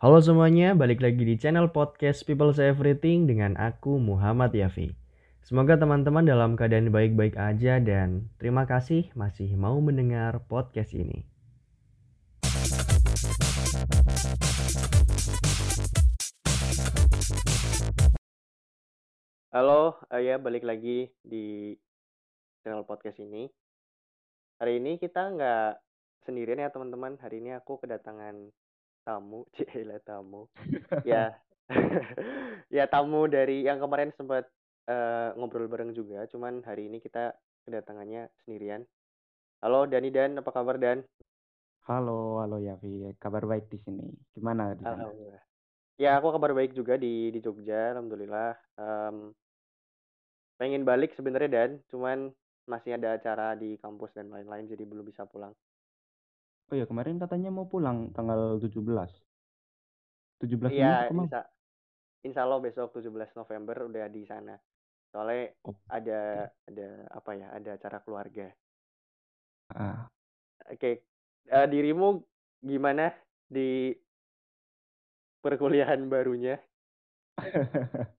Halo semuanya, balik lagi di channel podcast People Say Everything dengan aku Muhammad Yafi. Semoga teman-teman dalam keadaan baik-baik aja dan terima kasih masih mau mendengar podcast ini. Halo, uh, ya balik lagi di channel podcast ini. Hari ini kita nggak sendirian ya teman-teman. Hari ini aku kedatangan tamu, cila tamu. ya, ya tamu dari yang kemarin sempat uh, ngobrol bareng juga. Cuman hari ini kita kedatangannya sendirian. Halo Dani Dan, apa kabar Dan? Halo, halo Yafi. Kabar baik di sini. Gimana di sana? Alhamdulillah. Ya, aku kabar baik juga di di Jogja, alhamdulillah. Um, pengen balik sebenarnya Dan, cuman masih ada acara di kampus dan lain-lain jadi belum bisa pulang. Oh ya, kemarin katanya mau pulang tanggal 17. 17 Iya, insya, insya Allah besok 17 November udah di sana. Soalnya Oh, ada ada apa ya, ada acara keluarga. ah. Oke, uh, dirimu gimana di perkuliahan barunya?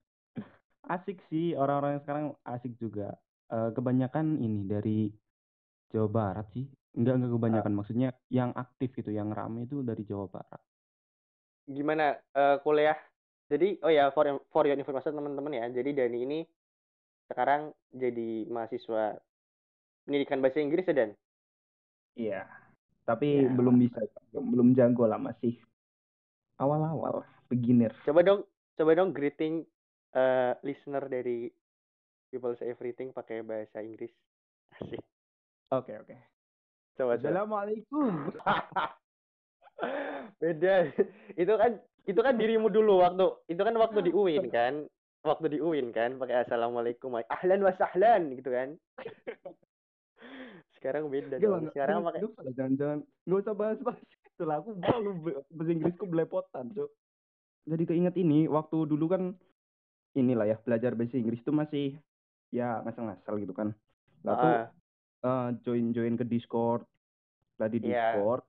asik sih, orang-orang yang sekarang asik juga. Eh, kebanyakan ini dari Jawa Barat sih. Enggak, enggak kebanyakan. Maksudnya yang aktif gitu, yang rame itu dari Jawa Barat. Gimana uh, kuliah? Jadi, oh ya, for, for your information teman-teman ya. Jadi Dani ini sekarang jadi mahasiswa pendidikan bahasa Inggris ya, Dan? Iya, tapi Ya. belum bisa, belum jago lah, masih awal-awal, beginner. Coba dong, coba dong greeting uh, listener dari People Say Everything pakai bahasa Inggris. Asik. Oke, oke. Coba, coba. Assalamualaikum. Beda. Itu kan itu kan dirimu dulu waktu itu kan waktu di UIN kan. Waktu di UIN kan pakai assalamualaikum ahlan wa sahlan gitu kan. Sekarang beda Gak Sekarang pakai jangan-jangan nggak usah bahas-bahas itu lah. Aku malu bahasa Inggrisku belepotan, cuk. Jadi keinget ini waktu dulu kan inilah ya belajar bahasa Inggris itu masih ya ngasal-ngasal gitu kan. Lah aku Eh, join-join ke Discord. Lah di Iya. Discord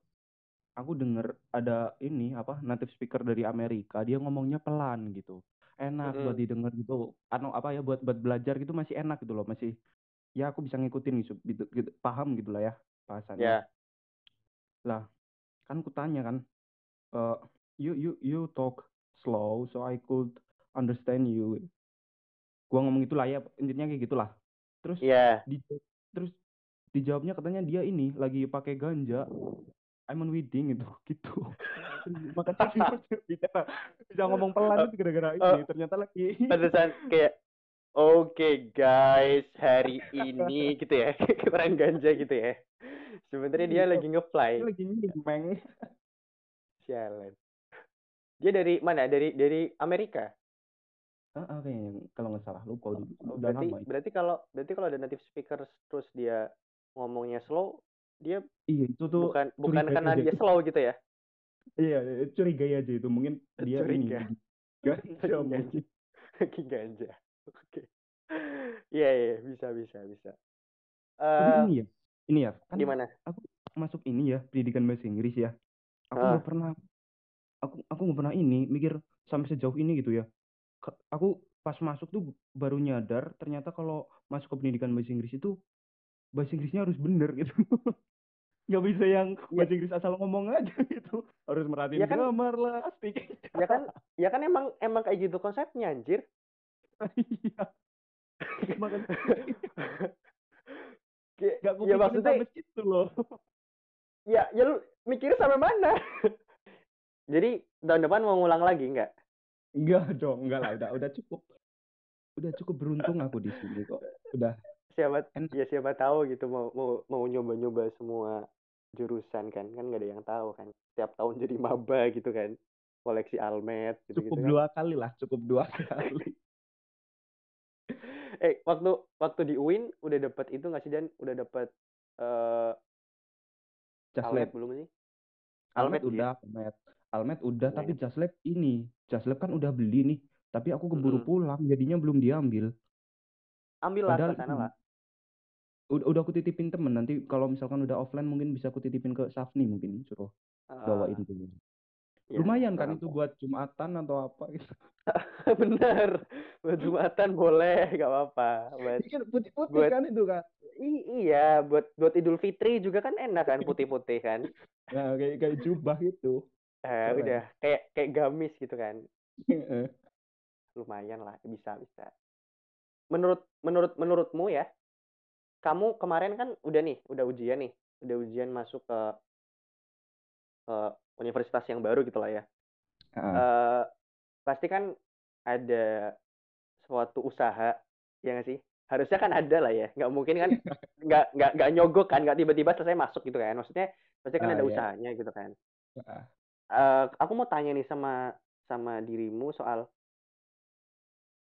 aku denger ada ini apa native speaker dari Amerika dia ngomongnya pelan gitu. Enak buat Mm-mm. didengar gitu. Anu apa ya buat buat belajar gitu masih enak gitu loh, masih ya aku bisa ngikutin gitu, gitu, gitu paham gitu lah ya bahasannya. ya. Lah, kan ku tanya kan, eh you you you talk slow so I could understand you. Gua ngomong itulah ya, intinya kayak gitulah. Terus Iya. di terus dijawabnya katanya dia ini lagi pakai ganja. I'm on wedding itu gitu. Terus Makanya bisa bisa ngomong pelan itu gara-gara Oh. ini. Ternyata lagi Pantesan kayak Oke guys, hari ini gitu ya, kurang ganja gitu ya. Sebenarnya dia Iya. lagi nge-fly. dia lagi nyimeng. Sialan. Dia dari mana? Dari dari Amerika. Ah, kayaknya kalau nggak salah lupa udah, Oh, udah berarti lama berarti kalau berarti kalau ada native speaker terus dia ngomongnya slow, dia Iya itu tuh bukan bukan karena aja. dia slow gitu ya. Iya, curiga aja itu. Mungkin dia Curiga. ini ganja mungkin. ganja. Lagi ganja. Oke. Iya iya bisa bisa bisa. Eh, ini ya, ini ya, kan gimana? aku masuk ini ya, pendidikan bahasa Inggris ya. Aku nggak pernah, aku aku nggak pernah ini mikir sampai sejauh ini gitu ya. Aku pas masuk tuh baru nyadar ternyata kalau masuk ke pendidikan bahasa Inggris itu bahasa Inggrisnya harus bener gitu. Nggak bisa yang Ya. bahasa Inggris asal ngomong aja gitu. Harus merhatiin Ya kan- grammar lah, speaking. Ya kan ya kan emang emang kayak gitu konsepnya anjir. Iya. Makanya nggak ya maksudnya sampai situ loh. ya ya lu mikirnya sampai mana? Jadi tahun depan mau ngulang lagi nggak? Enggak dong, enggak lah, udah udah cukup. Udah cukup beruntung aku di sini kok. Udah Siapa ya siapa tahu gitu mau mau mau nyoba-nyoba semua jurusan kan kan nggak ada yang tahu kan. Setiap tahun jadi maba gitu kan. Koleksi almet gitu Cukup gitu kan. dua kali lah, cukup dua kali. Eh waktu waktu di UIN udah dapat itu nggak sih dan udah dapat eh Just almet belum sih? Almet gitu ya? udah, Almet. Almet udah, tapi Almet. Just Lab ini. Just Lab kan udah beli nih. Tapi aku keburu Mm-mm. pulang, jadinya belum diambil. Ambil lah Padahal ke sana lah. Udah, udah aku titipin temen. Nanti kalau misalkan udah offline mungkin bisa aku titipin ke Safni mungkin suruh Ah, bawain dulu. Ya, Lumayan kan kurang itu buat Jumatan atau apa gitu. Bener, buat Jumatan boleh, nggak apa-apa. Buat Ini kan putih-putih buat kan itu kan. i- iya, buat buat Idul Fitri juga kan enak kan putih-putih kan. Nah, kayak kayak jubah gitu. Eh, Keren. udah kayak kayak gamis gitu kan. Heeh. Lumayan lah, bisa bisa. Menurut menurut menurutmu ya, kamu kemarin kan udah nih, udah ujian nih, udah ujian masuk ke ke universitas yang baru gitu lah ya. Heeh. Eh, pasti kan ada suatu usaha, ya nggak sih? Harusnya kan ada lah ya, nggak mungkin kan nggak nggak nggak nyogok kan, nggak tiba-tiba selesai masuk gitu kan. Maksudnya pasti kan Ah, ada ya. usahanya gitu kan. Heeh. Eh, aku mau tanya nih sama sama dirimu soal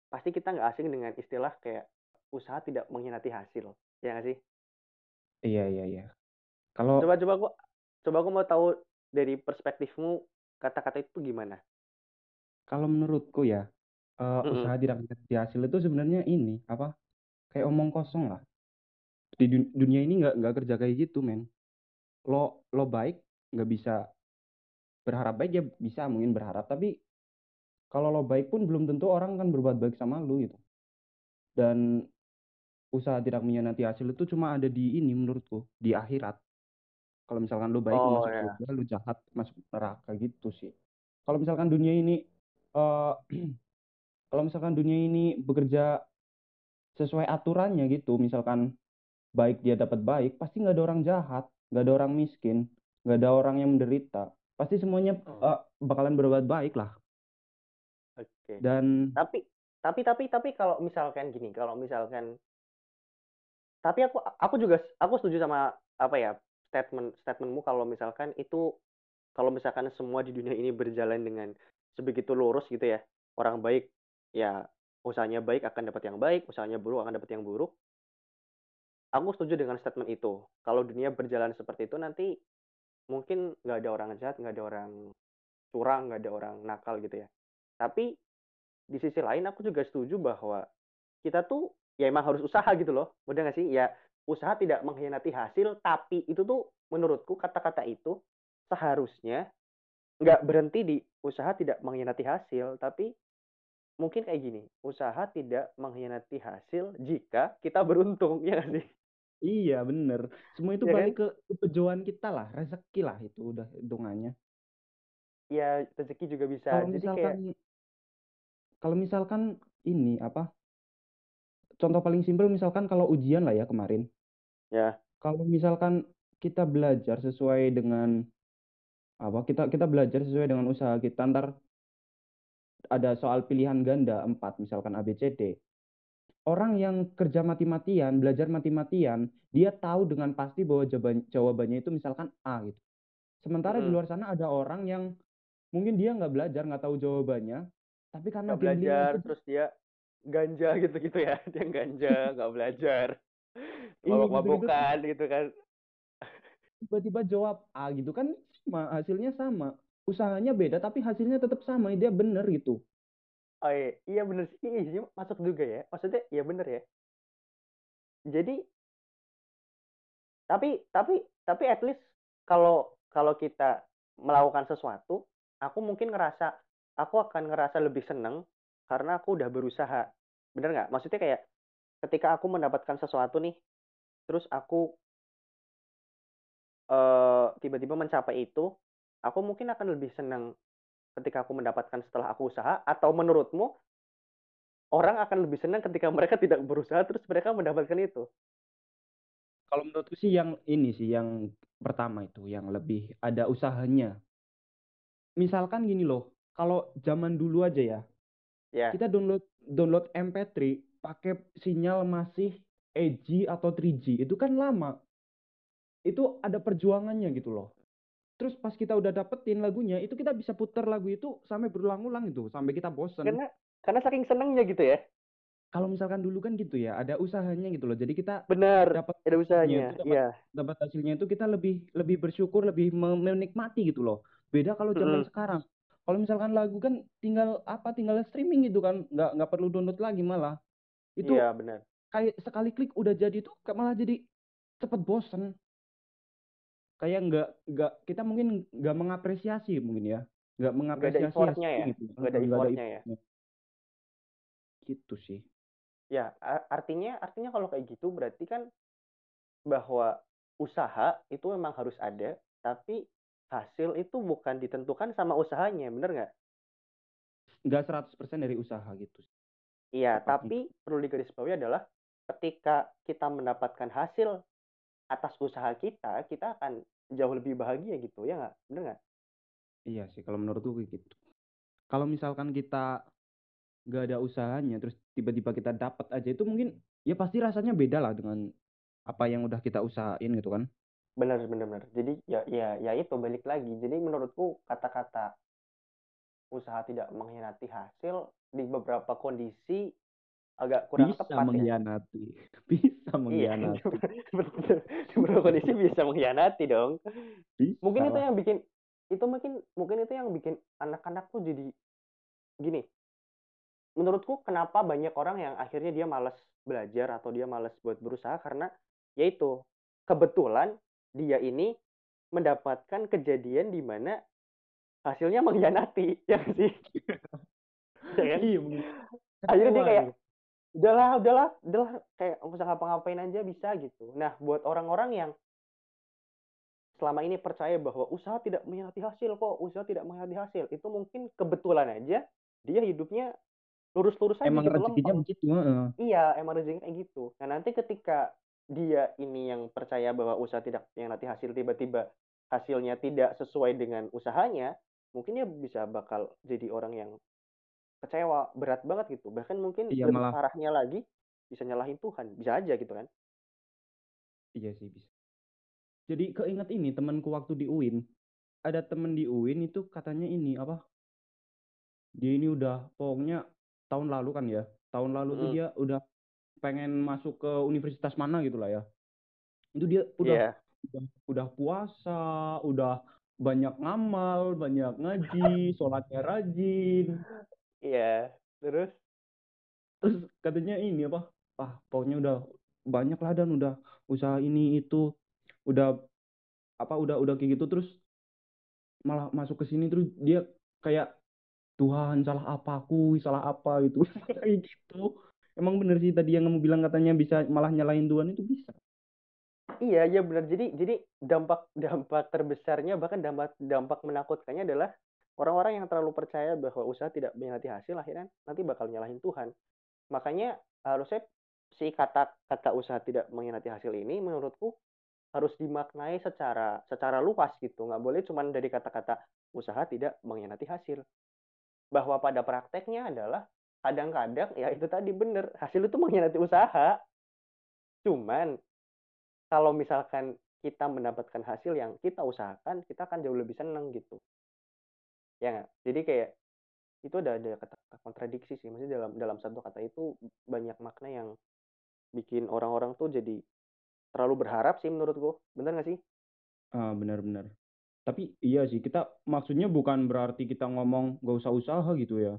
pasti kita nggak asing dengan istilah kayak usaha tidak mengkhianati hasil, ya nggak sih? Iya, iya, iya. Kalau Coba coba aku coba aku mau tahu dari perspektifmu kata-kata itu gimana? kalau menurutku ya, eh, Mm-mm. usaha tidak menjadi hasil itu sebenarnya ini apa? Kayak omong kosong lah. Di dun- dunia ini nggak nggak kerja kayak gitu, men. Lo lo baik nggak bisa berharap baik ya bisa mungkin berharap, tapi kalau lo baik pun belum tentu orang akan berbuat baik sama lu gitu. Dan usaha tidak mengkhianati hasil itu cuma ada di ini menurutku, di akhirat. Kalau misalkan lu baik lu Oh masuk ya, surga, lu jahat masuk neraka gitu sih. Kalau misalkan dunia ini eh kalau misalkan dunia ini bekerja sesuai aturannya gitu, misalkan baik dia dapat baik, pasti nggak ada orang jahat, nggak ada orang miskin, nggak ada orang yang menderita. Pasti semuanya eh, bakalan berbuat baik lah. oke. Dan Tapi tapi tapi tapi kalau misalkan gini, kalau misalkan tapi aku aku juga aku setuju sama apa ya statement statementmu kalau misalkan itu kalau misalkan semua di dunia ini berjalan dengan sebegitu lurus gitu ya orang baik ya usahanya baik akan dapat yang baik usahanya buruk akan dapat yang buruk. Aku setuju dengan statement itu. Kalau dunia berjalan seperti itu nanti mungkin nggak ada orang jahat nggak ada orang curang nggak ada orang nakal gitu ya. Tapi di sisi lain aku juga setuju bahwa kita tuh ya emang harus usaha gitu loh. Udah nggak sih? Ya usaha tidak mengkhianati hasil, tapi itu tuh menurutku kata-kata itu seharusnya nggak berhenti di usaha tidak mengkhianati hasil, tapi mungkin kayak gini, usaha tidak mengkhianati hasil jika kita beruntung, ya nggak sih? iya bener, semua itu Ya kan? balik ke kepejuan kita lah, rezeki lah itu udah hitungannya. Ya rezeki juga bisa. Kalau Jadi kayak misalkan kalau misalkan ini apa? Contoh paling simpel misalkan kalau ujian lah ya kemarin. ya Kalau misalkan kita belajar sesuai dengan apa? Kita kita belajar sesuai dengan usaha kita ntar ada soal pilihan ganda empat misalkan A B C D. Orang yang kerja mati-matian, belajar mati-matian, dia tahu dengan pasti bahwa jawaban, jawabannya itu misalkan A gitu. Sementara di Mm-mm. luar sana ada orang yang mungkin dia nggak belajar, nggak tahu jawabannya, tapi karena gambling belajar aja dia terus dia ganja gitu-gitu ya dia ganja nggak belajar Iya, mabok-mabokan gitu kan tiba-tiba jawab A gitu kan sama, hasilnya sama. Usahanya beda tapi hasilnya tetap sama, dia bener gitu. Oh iya, iya bener sih, iya masuk juga ya. Maksudnya iya bener ya. Jadi tapi tapi tapi at least kalau kalau kita melakukan sesuatu, aku mungkin ngerasa aku akan ngerasa lebih seneng karena aku udah berusaha. Bener nggak? Maksudnya kayak ketika aku mendapatkan sesuatu nih, terus aku eh tiba-tiba mencapai itu, aku mungkin akan lebih senang ketika aku mendapatkan setelah aku usaha atau menurutmu orang akan lebih senang ketika mereka tidak berusaha terus mereka mendapatkan itu. Kalau menurutku sih yang ini sih yang pertama itu yang lebih ada usahanya. Misalkan gini loh, kalau zaman dulu aja ya, Ya, kita download download MP3 pakai sinyal masih 2G atau 3G itu kan lama. Itu ada perjuangannya gitu loh. Terus pas kita udah dapetin lagunya, itu kita bisa putar lagu itu sampai berulang-ulang itu, sampai kita bosen. karena karena saking senangnya gitu ya. Kalau misalkan dulu kan gitu ya, ada usahanya gitu loh. Jadi kita Benar, dapat ada usahanya. Iya. dapat hasilnya itu kita lebih lebih bersyukur, lebih me- menikmati gitu loh. Beda kalau zaman Mm-mm. sekarang. Kalau misalkan lagu kan tinggal apa tinggal streaming gitu kan, nggak nggak perlu download lagi malah. Itu Iya, benar. kayak sekali klik udah jadi tuh malah jadi cepet bosen. Kayak nggak nggak kita mungkin nggak mengapresiasi mungkin ya. nggak ada mengapresiasi effort-nya ya? gitu, Nggak ada heeh, nggak ada effort-nya ya? effort-nya. Gitu sih. Ya, artinya artinya kalau kayak gitu berarti kan bahwa usaha itu memang harus ada, tapi hasil itu bukan ditentukan sama usahanya, bener nggak? Nggak 100% dari usaha gitu. Iya, Tepatnya. tapi perlu digarisbawahi adalah ketika kita mendapatkan hasil atas usaha kita, kita akan jauh lebih bahagia gitu, ya nggak? Bener nggak? Iya sih, kalau menurutku kayak gitu. Kalau misalkan kita nggak ada usahanya, terus tiba-tiba kita dapat aja itu mungkin ya pasti rasanya beda lah dengan apa yang udah kita usahain gitu kan. Bener bener bener. Jadi ya ya ya itu balik lagi. Jadi menurutku kata-kata usaha tidak mengkhianati hasil di beberapa kondisi agak kurang Bisa tepat ya. mengkhianati. Bisa Iya, mengkhianati. Di beberapa kondisi bisa mengkhianati dong. Bisa Mungkin itu lah. yang bikin itu mungkin mungkin itu yang bikin anak-anak tuh jadi gini. Menurutku kenapa banyak orang yang akhirnya dia malas belajar atau dia malas buat berusaha karena yaitu kebetulan dia ini mendapatkan kejadian di mana hasilnya mengkhianati, ya sih? Ya kan? Iya. Akhirnya dia kayak udahlah, udahlah, udahlah kayak nggak usah ngapa-ngapain aja bisa gitu. Nah, buat orang-orang yang selama ini percaya bahwa usaha tidak mengkhianati hasil kok, usaha tidak mengkhianati hasil, itu mungkin kebetulan aja dia hidupnya lurus-lurus aja Emang gitu, rezekinya begitu. Iya, emang rezekinya kayak gitu. Nah, nanti ketika dia ini yang percaya bahwa usaha tidak mengkhianati hasil, tiba-tiba hasilnya tidak sesuai dengan usahanya, mungkin dia bisa bakal jadi orang yang kecewa, berat banget gitu. Bahkan mungkin Iya, lebih malah parahnya lagi bisa nyalahin Tuhan, bisa aja gitu kan. Iya sih, bisa. Jadi keinget ini temanku waktu di UIN. Ada temen di UIN itu katanya ini apa? Dia ini udah pokoknya tahun lalu kan ya. Tahun lalu tuh Mhm. dia udah pengen masuk ke universitas mana gitu lah ya. Itu dia udah Iya. udah udah puasa, udah banyak ngamal, banyak ngaji, sholatnya rajin. Iya, terus? Terus katanya ini apa? Ah, pokoknya udah banyak lah dan udah usaha ini itu udah apa udah udah kayak gitu terus malah masuk ke sini terus dia kayak Tuhan salah apa aku salah apa gitu kayak gitu emang bener sih tadi yang kamu bilang katanya bisa malah nyalahin Tuhan itu bisa Iya, iya benar. Jadi jadi dampak dampak terbesarnya bahkan dampak dampak menakutkannya adalah orang-orang yang terlalu percaya bahwa usaha tidak mengkhianati hasil akhirnya nanti bakal nyalahin Tuhan. Makanya harusnya si kata kata usaha tidak mengkhianati hasil ini menurutku harus dimaknai secara secara luas gitu. Nggak boleh cuma dari kata-kata usaha tidak mengkhianati hasil. Bahwa pada prakteknya adalah kadang-kadang ya itu tadi bener hasil itu mengkhianati usaha. Cuman kalau misalkan kita mendapatkan hasil yang kita usahakan, kita akan jauh lebih seneng gitu. Ya nggak? Jadi kayak itu ada ada kata-kata kontradiksi sih. Maksudnya dalam dalam satu kata itu banyak makna yang bikin orang-orang tuh jadi terlalu berharap sih menurutku. Bener nggak sih? ah benar-benar tapi iya sih kita maksudnya bukan berarti kita ngomong gak usah usaha gitu ya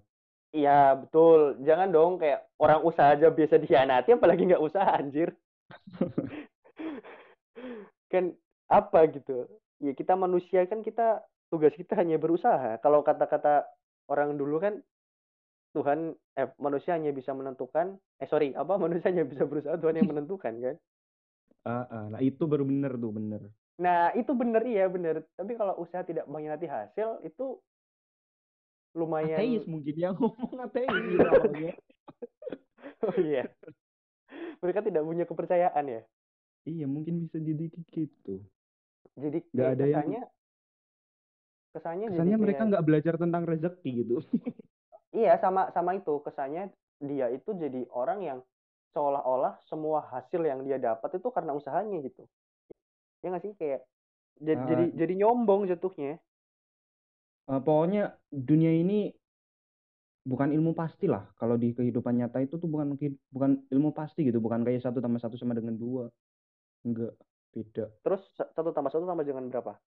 Iya betul. Jangan dong kayak orang usaha aja biasa dikhianati, apalagi nggak usaha anjir. kan apa gitu? Ya kita manusia kan kita tugas kita hanya berusaha. Kalau kata-kata orang dulu kan Tuhan eh manusia hanya bisa menentukan eh sorry apa manusia hanya bisa berusaha Tuhan yang menentukan kan? ah ah. nah itu baru bener tuh bener Nah itu bener iya bener. Tapi kalau usaha tidak mengkhianati hasil itu lumayan. ateis mungkin yang ngomong ateis gitu awalnya. Oh iya. Mereka tidak punya kepercayaan ya. iya mungkin bisa jadi kayak gitu. Jadi nggak kayak ada yang kesannya kesannya jadi kesannya mereka kayak nggak belajar tentang rezeki gitu. Iya sama sama itu. Kesannya dia itu jadi orang yang seolah-olah semua hasil yang dia dapat itu karena usahanya gitu. Ya nggak sih? Kayak jadi Ah, jadi jadi nyombong jatuhnya eh, pokoknya dunia ini bukan ilmu pasti lah. Kalau di kehidupan nyata itu tuh bukan bukan ilmu pasti gitu. Bukan kayak satu tambah satu sama dengan dua. Enggak beda. Terus sa- satu tambah satu tambah dengan berapa?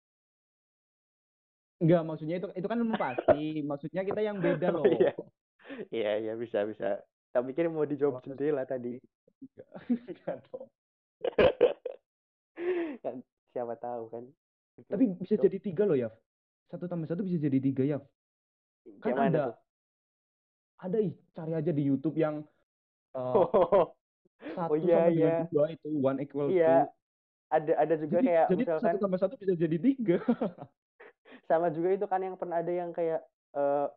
Enggak maksudnya itu itu kan ilmu pasti. Maksudnya kita yang beda oh loh. iya. Iya iya bisa bisa. Tak pikir mau dijawab Kalau jendela tadi. Enggak enggak dong. Kan siapa tahu kan. Tapi bisa jadi tiga loh ya satu tambah satu bisa jadi tiga ya kan Kayak mana ada tuh? ada ih cari aja di YouTube yang uh, Oh, satu iya sama iya. dua itu one equal Iya, two ada ada juga jadi kayak jadi misalkan satu tambah satu bisa jadi tiga sama juga itu kan yang pernah ada yang kayak eh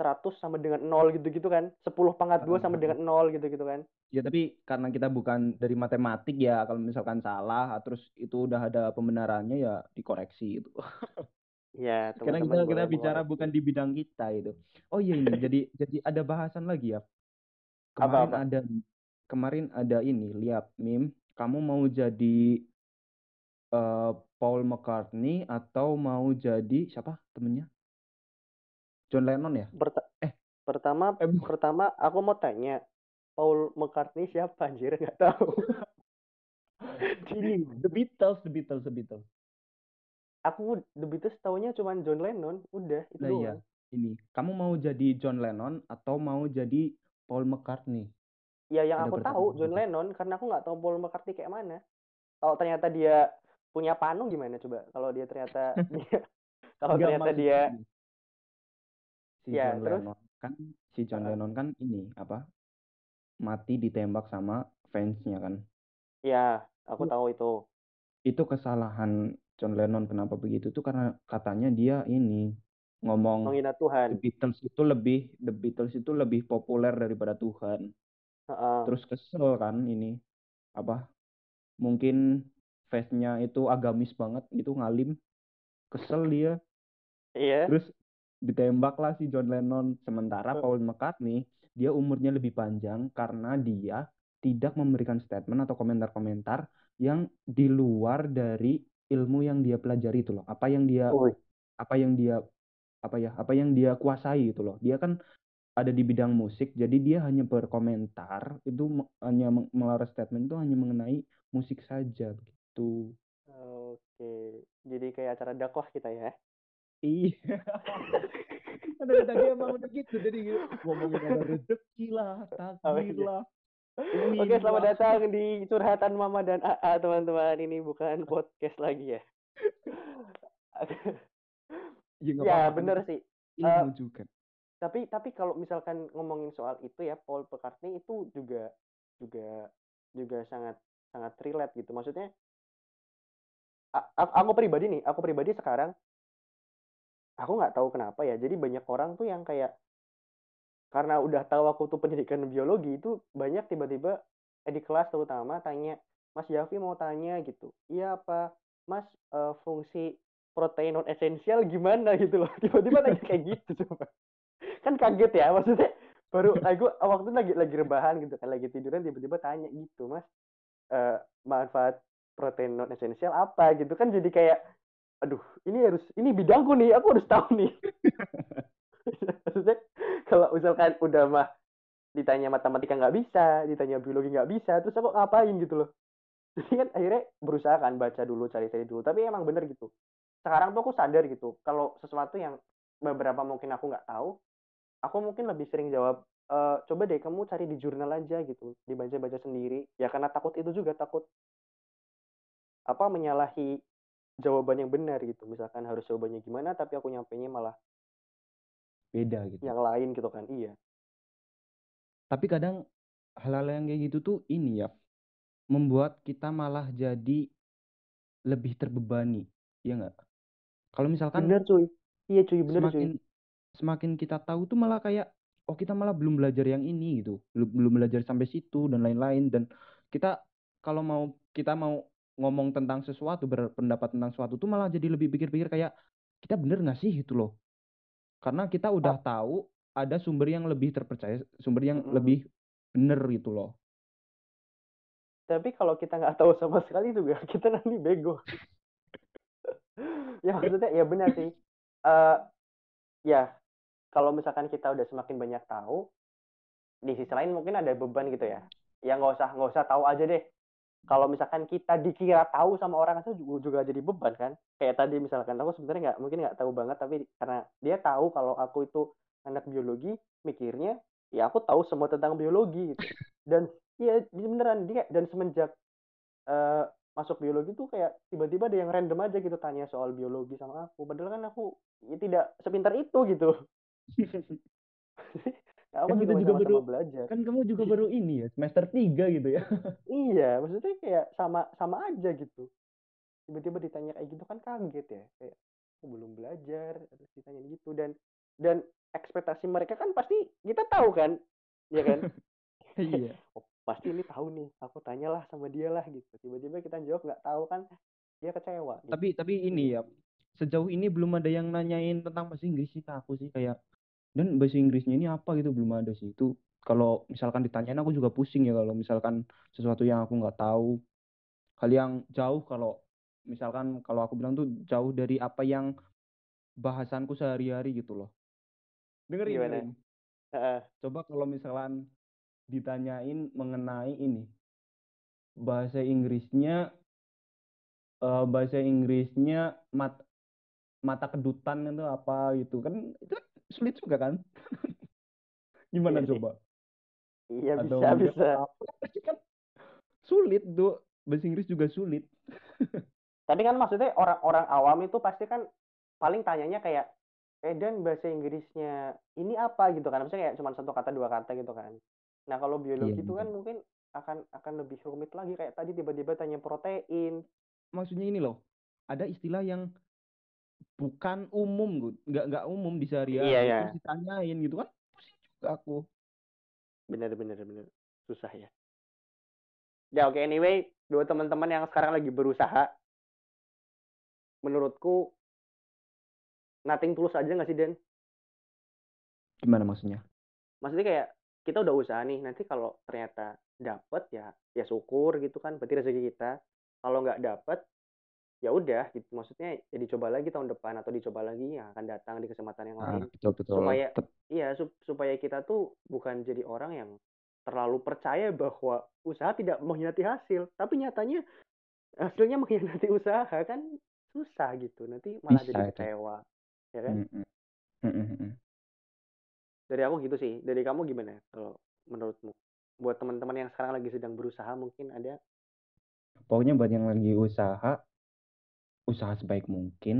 100 sama dengan 0 gitu-gitu kan. 10 pangkat 2 sama dengan 0 gitu-gitu kan. ya tapi karena kita bukan dari matematik ya kalau misalkan salah terus itu udah ada pembenarannya ya dikoreksi gitu Iya, karena kita teman-teman kita boleh bicara bukan di bidang kita itu oh iya ini jadi jadi ada bahasan lagi ya. Kemarin Apa-apa? ada kemarin ada ini lihat meme kamu mau jadi eh, Paul McCartney atau mau jadi siapa temennya? John Lennon ya? Perta- eh. pertama eh pertama aku mau tanya Paul McCartney siapa? Anjir nggak tahu. ini The Beatles The Beatles The Beatles aku The Beatles taunya cuma John Lennon, udah itu nah iya ini kamu mau jadi John Lennon atau mau jadi Paul McCartney Ya yang ada aku tahu John gitu. Lennon karena aku nggak tahu Paul McCartney kayak mana. Kalau ternyata dia punya panu gimana coba? Kalau dia ternyata dia kalau ternyata dia si Ya, John terus? Lennon kan si John. Lennon kan ini apa mati ditembak sama fansnya kan ya aku Itu- tahu itu. itu kesalahan John Lennon kenapa begitu tuh karena katanya dia ini ngomong Menghina The Tuhan. Beatles itu lebih The Beatles itu lebih populer daripada Tuhan Heeh. terus kesel kan ini apa mungkin fansnya itu agamis banget gitu ngalim kesel dia Iya. terus ditembak lah si John Lennon sementara. Paul McCartney dia umurnya lebih panjang karena dia tidak memberikan statement atau komentar-komentar yang di luar dari ilmu yang dia pelajari itu loh apa yang dia Woi. apa yang dia apa ya apa yang dia kuasai itu loh dia kan ada di bidang musik jadi dia hanya berkomentar itu hanya mengeluarkan statement itu hanya mengenai musik saja begitu Oke. Jadi kayak acara dakwah kita ya. iya tadi emang udah gitu jadi gitu, ngomongin ada rezeki lah takdir iya. Oke, ini selamat datang di curhatan Mama dan AA, teman-teman. Ini bukan podcast lagi ya. ya, ya, bener sih. juga Tapi tapi kalau misalkan ngomongin soal itu ya, Paul McCartney itu juga juga juga sangat sangat relate gitu. Maksudnya aku pribadi nih, aku pribadi sekarang aku nggak tahu kenapa ya. Jadi banyak orang tuh yang kayak karena udah tahu aku tuh pendidikan biologi itu banyak tiba-tiba eh, di kelas terutama tanya Mas Yafi mau tanya gitu iya apa? Mas eh, fungsi protein non esensial gimana? Gitu loh. Tiba-tiba nanya kayak gitu coba. Kan kaget ya maksudnya baru aku waktu itu lagi lagi rebahan gitu kan lagi tiduran tiba-tiba tanya gitu Mas eh, manfaat protein non esensial apa? Gitu kan jadi kayak aduh ini harus ini bidangku nih aku harus tahu nih. Maksudnya kalau misalkan udah mah ditanya matematika nggak bisa ditanya biologi nggak bisa terus aku ngapain gitu loh. Jadi kan akhirnya berusaha kan baca dulu cari-cari dulu. Tapi emang bener gitu. Sekarang tuh aku sadar gitu kalau sesuatu yang beberapa mungkin aku nggak tahu aku mungkin lebih sering jawab "Eh, coba deh kamu cari di jurnal aja gitu dibaca-baca sendiri. Ya karena takut itu juga takut apa menyalahi jawaban yang benar gitu. Misalkan harus jawabannya gimana tapi aku nyampainya malah beda gitu. Yang lain gitu kan iya. Tapi kadang hal-hal yang kayak gitu tuh ini ya membuat kita malah jadi lebih terbebani ya nggak? Kalau misalkan bener cuy. Iya cuy bener cuy. semakin semakin kita tahu tuh malah kayak oh kita malah belum belajar yang ini gitu. Belum belum belajar sampai situ dan lain-lain. Dan kita kalau mau kita mau ngomong tentang sesuatu berpendapat tentang sesuatu tuh malah jadi lebih pikir-pikir kayak kita bener nggak sih? gitu loh karena kita udah tahu ada sumber yang lebih terpercaya sumber yang Mm-mm. lebih bener gitu loh. Tapi kalau kita nggak tahu sama sekali juga kita nanti bego. Ya maksudnya ya benar sih. Eh ya kalau misalkan kita udah semakin banyak tahu di sisi lain mungkin ada beban gitu ya. Ya nggak usah nggak usah tahu aja deh kalau misalkan kita dikira tahu sama orang itu juga, jadi beban kan. Kayak tadi misalkan aku sebenarnya nggak mungkin nggak tahu banget tapi karena dia tahu kalau aku itu anak biologi mikirnya ya aku tahu semua tentang biologi gitu. Dan iya beneran dia dan semenjak eh, masuk biologi tuh kayak tiba-tiba ada yang random aja gitu tanya soal biologi sama aku. Padahal kan aku ya tidak sepintar itu gitu aku Kan juga juga baru belajar. kan kamu juga baru ini ya, semester 3 gitu ya. Iya, maksudnya kayak sama sama aja gitu. Tiba-tiba ditanya kayak gitu kan kaget ya, kayak aku belum belajar terus ditanya gitu dan dan ekspektasi mereka kan pasti kita tahu kan, ya kan? Iya. oh, pasti ini tahu nih, aku tanyalah sama dia lah gitu. Tiba-tiba kita jawab nggak tahu kan, dia kecewa. Gitu. Tapi tapi ini ya, sejauh ini belum ada yang nanyain tentang bahasa Inggris sih ke aku sih kayak dan bahasa Inggrisnya ini apa gitu belum ada sih. Itu kalau misalkan ditanyain aku juga pusing ya kalau misalkan sesuatu yang aku nggak tahu. Hal yang jauh kalau misalkan kalau aku bilang tuh jauh dari apa yang bahasanku sehari-hari gitu loh. Dengerin, Gimana? dengerin. Uh, coba kalau misalkan ditanyain mengenai ini. Bahasa Inggrisnya uh, bahasa Inggrisnya mat mata kedutan itu apa gitu. Kan itu kan sulit juga kan? Gimana coba? Iya Atau bisa mungkin bisa. apa, kan sulit tuh bahasa Inggris juga sulit. Tapi kan maksudnya orang-orang awam itu pasti kan paling tanyanya kayak eh dan bahasa Inggrisnya ini apa? gitu kan. Maksudnya kayak cuma satu kata dua kata gitu kan. Nah kalau biologi Iya, itu kan mungkin akan akan lebih rumit lagi. Kayak tadi tiba-tiba tanya protein. Maksudnya ini loh ada istilah yang bukan umum nggak nggak umum di sehari-hari Iya, iya. terus ditanyain gitu kan. Pusing juga aku. Bener bener bener. Susah ya. Ya oke anyway dua teman-teman yang sekarang lagi berusaha menurutku nothing tulus aja nggak sih Den? Gimana maksudnya? Maksudnya kayak kita udah usaha nih nanti kalau ternyata dapet ya ya syukur gitu kan berarti rezeki kita. Kalau nggak dapet ya udah gitu. Maksudnya ya dicoba lagi tahun depan atau dicoba lagi yang akan datang di kesempatan yang ah, lain. betul betul. Supaya iya sup- supaya kita tuh bukan jadi orang yang terlalu percaya bahwa usaha tidak mengkhianati hasil tapi nyatanya hasilnya mengkhianati usaha kan susah gitu. Nanti malah Bisa jadi itu. kecewa ya kan? Mm, mm. Mm, mm, mm. dari aku gitu sih. Dari kamu gimana kalau menurutmu? Buat teman-teman yang sekarang lagi sedang berusaha mungkin ada? Pokoknya buat yang lagi usaha usaha sebaik mungkin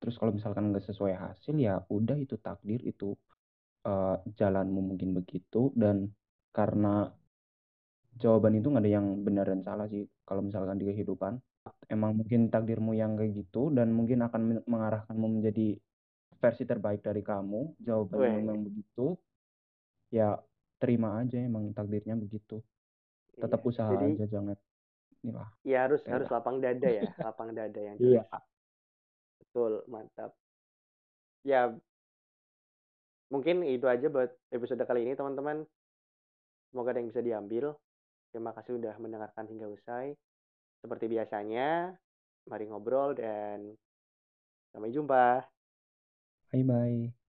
terus kalau misalkan nggak sesuai hasil ya udah itu takdir itu eh, jalanmu mungkin begitu. Dan karena jawaban itu nggak ada yang benar dan salah sih kalau misalkan di kehidupan. Emang mungkin takdirmu yang kayak gitu dan mungkin akan men- mengarahkanmu menjadi versi terbaik dari kamu. Jawabanmu Weh. memang begitu. Ya terima aja emang takdirnya begitu. Tetap Iya, usaha jadi aja jangan inilah ya harus Ya harus lapang dada ya lapang dada yang Iya. betul mantap. Ya. Mungkin itu aja buat episode kali ini teman-teman. Semoga ada yang bisa diambil. Terima kasih sudah mendengarkan hingga usai. Seperti biasanya mari ngobrol dan sampai jumpa. Bye bye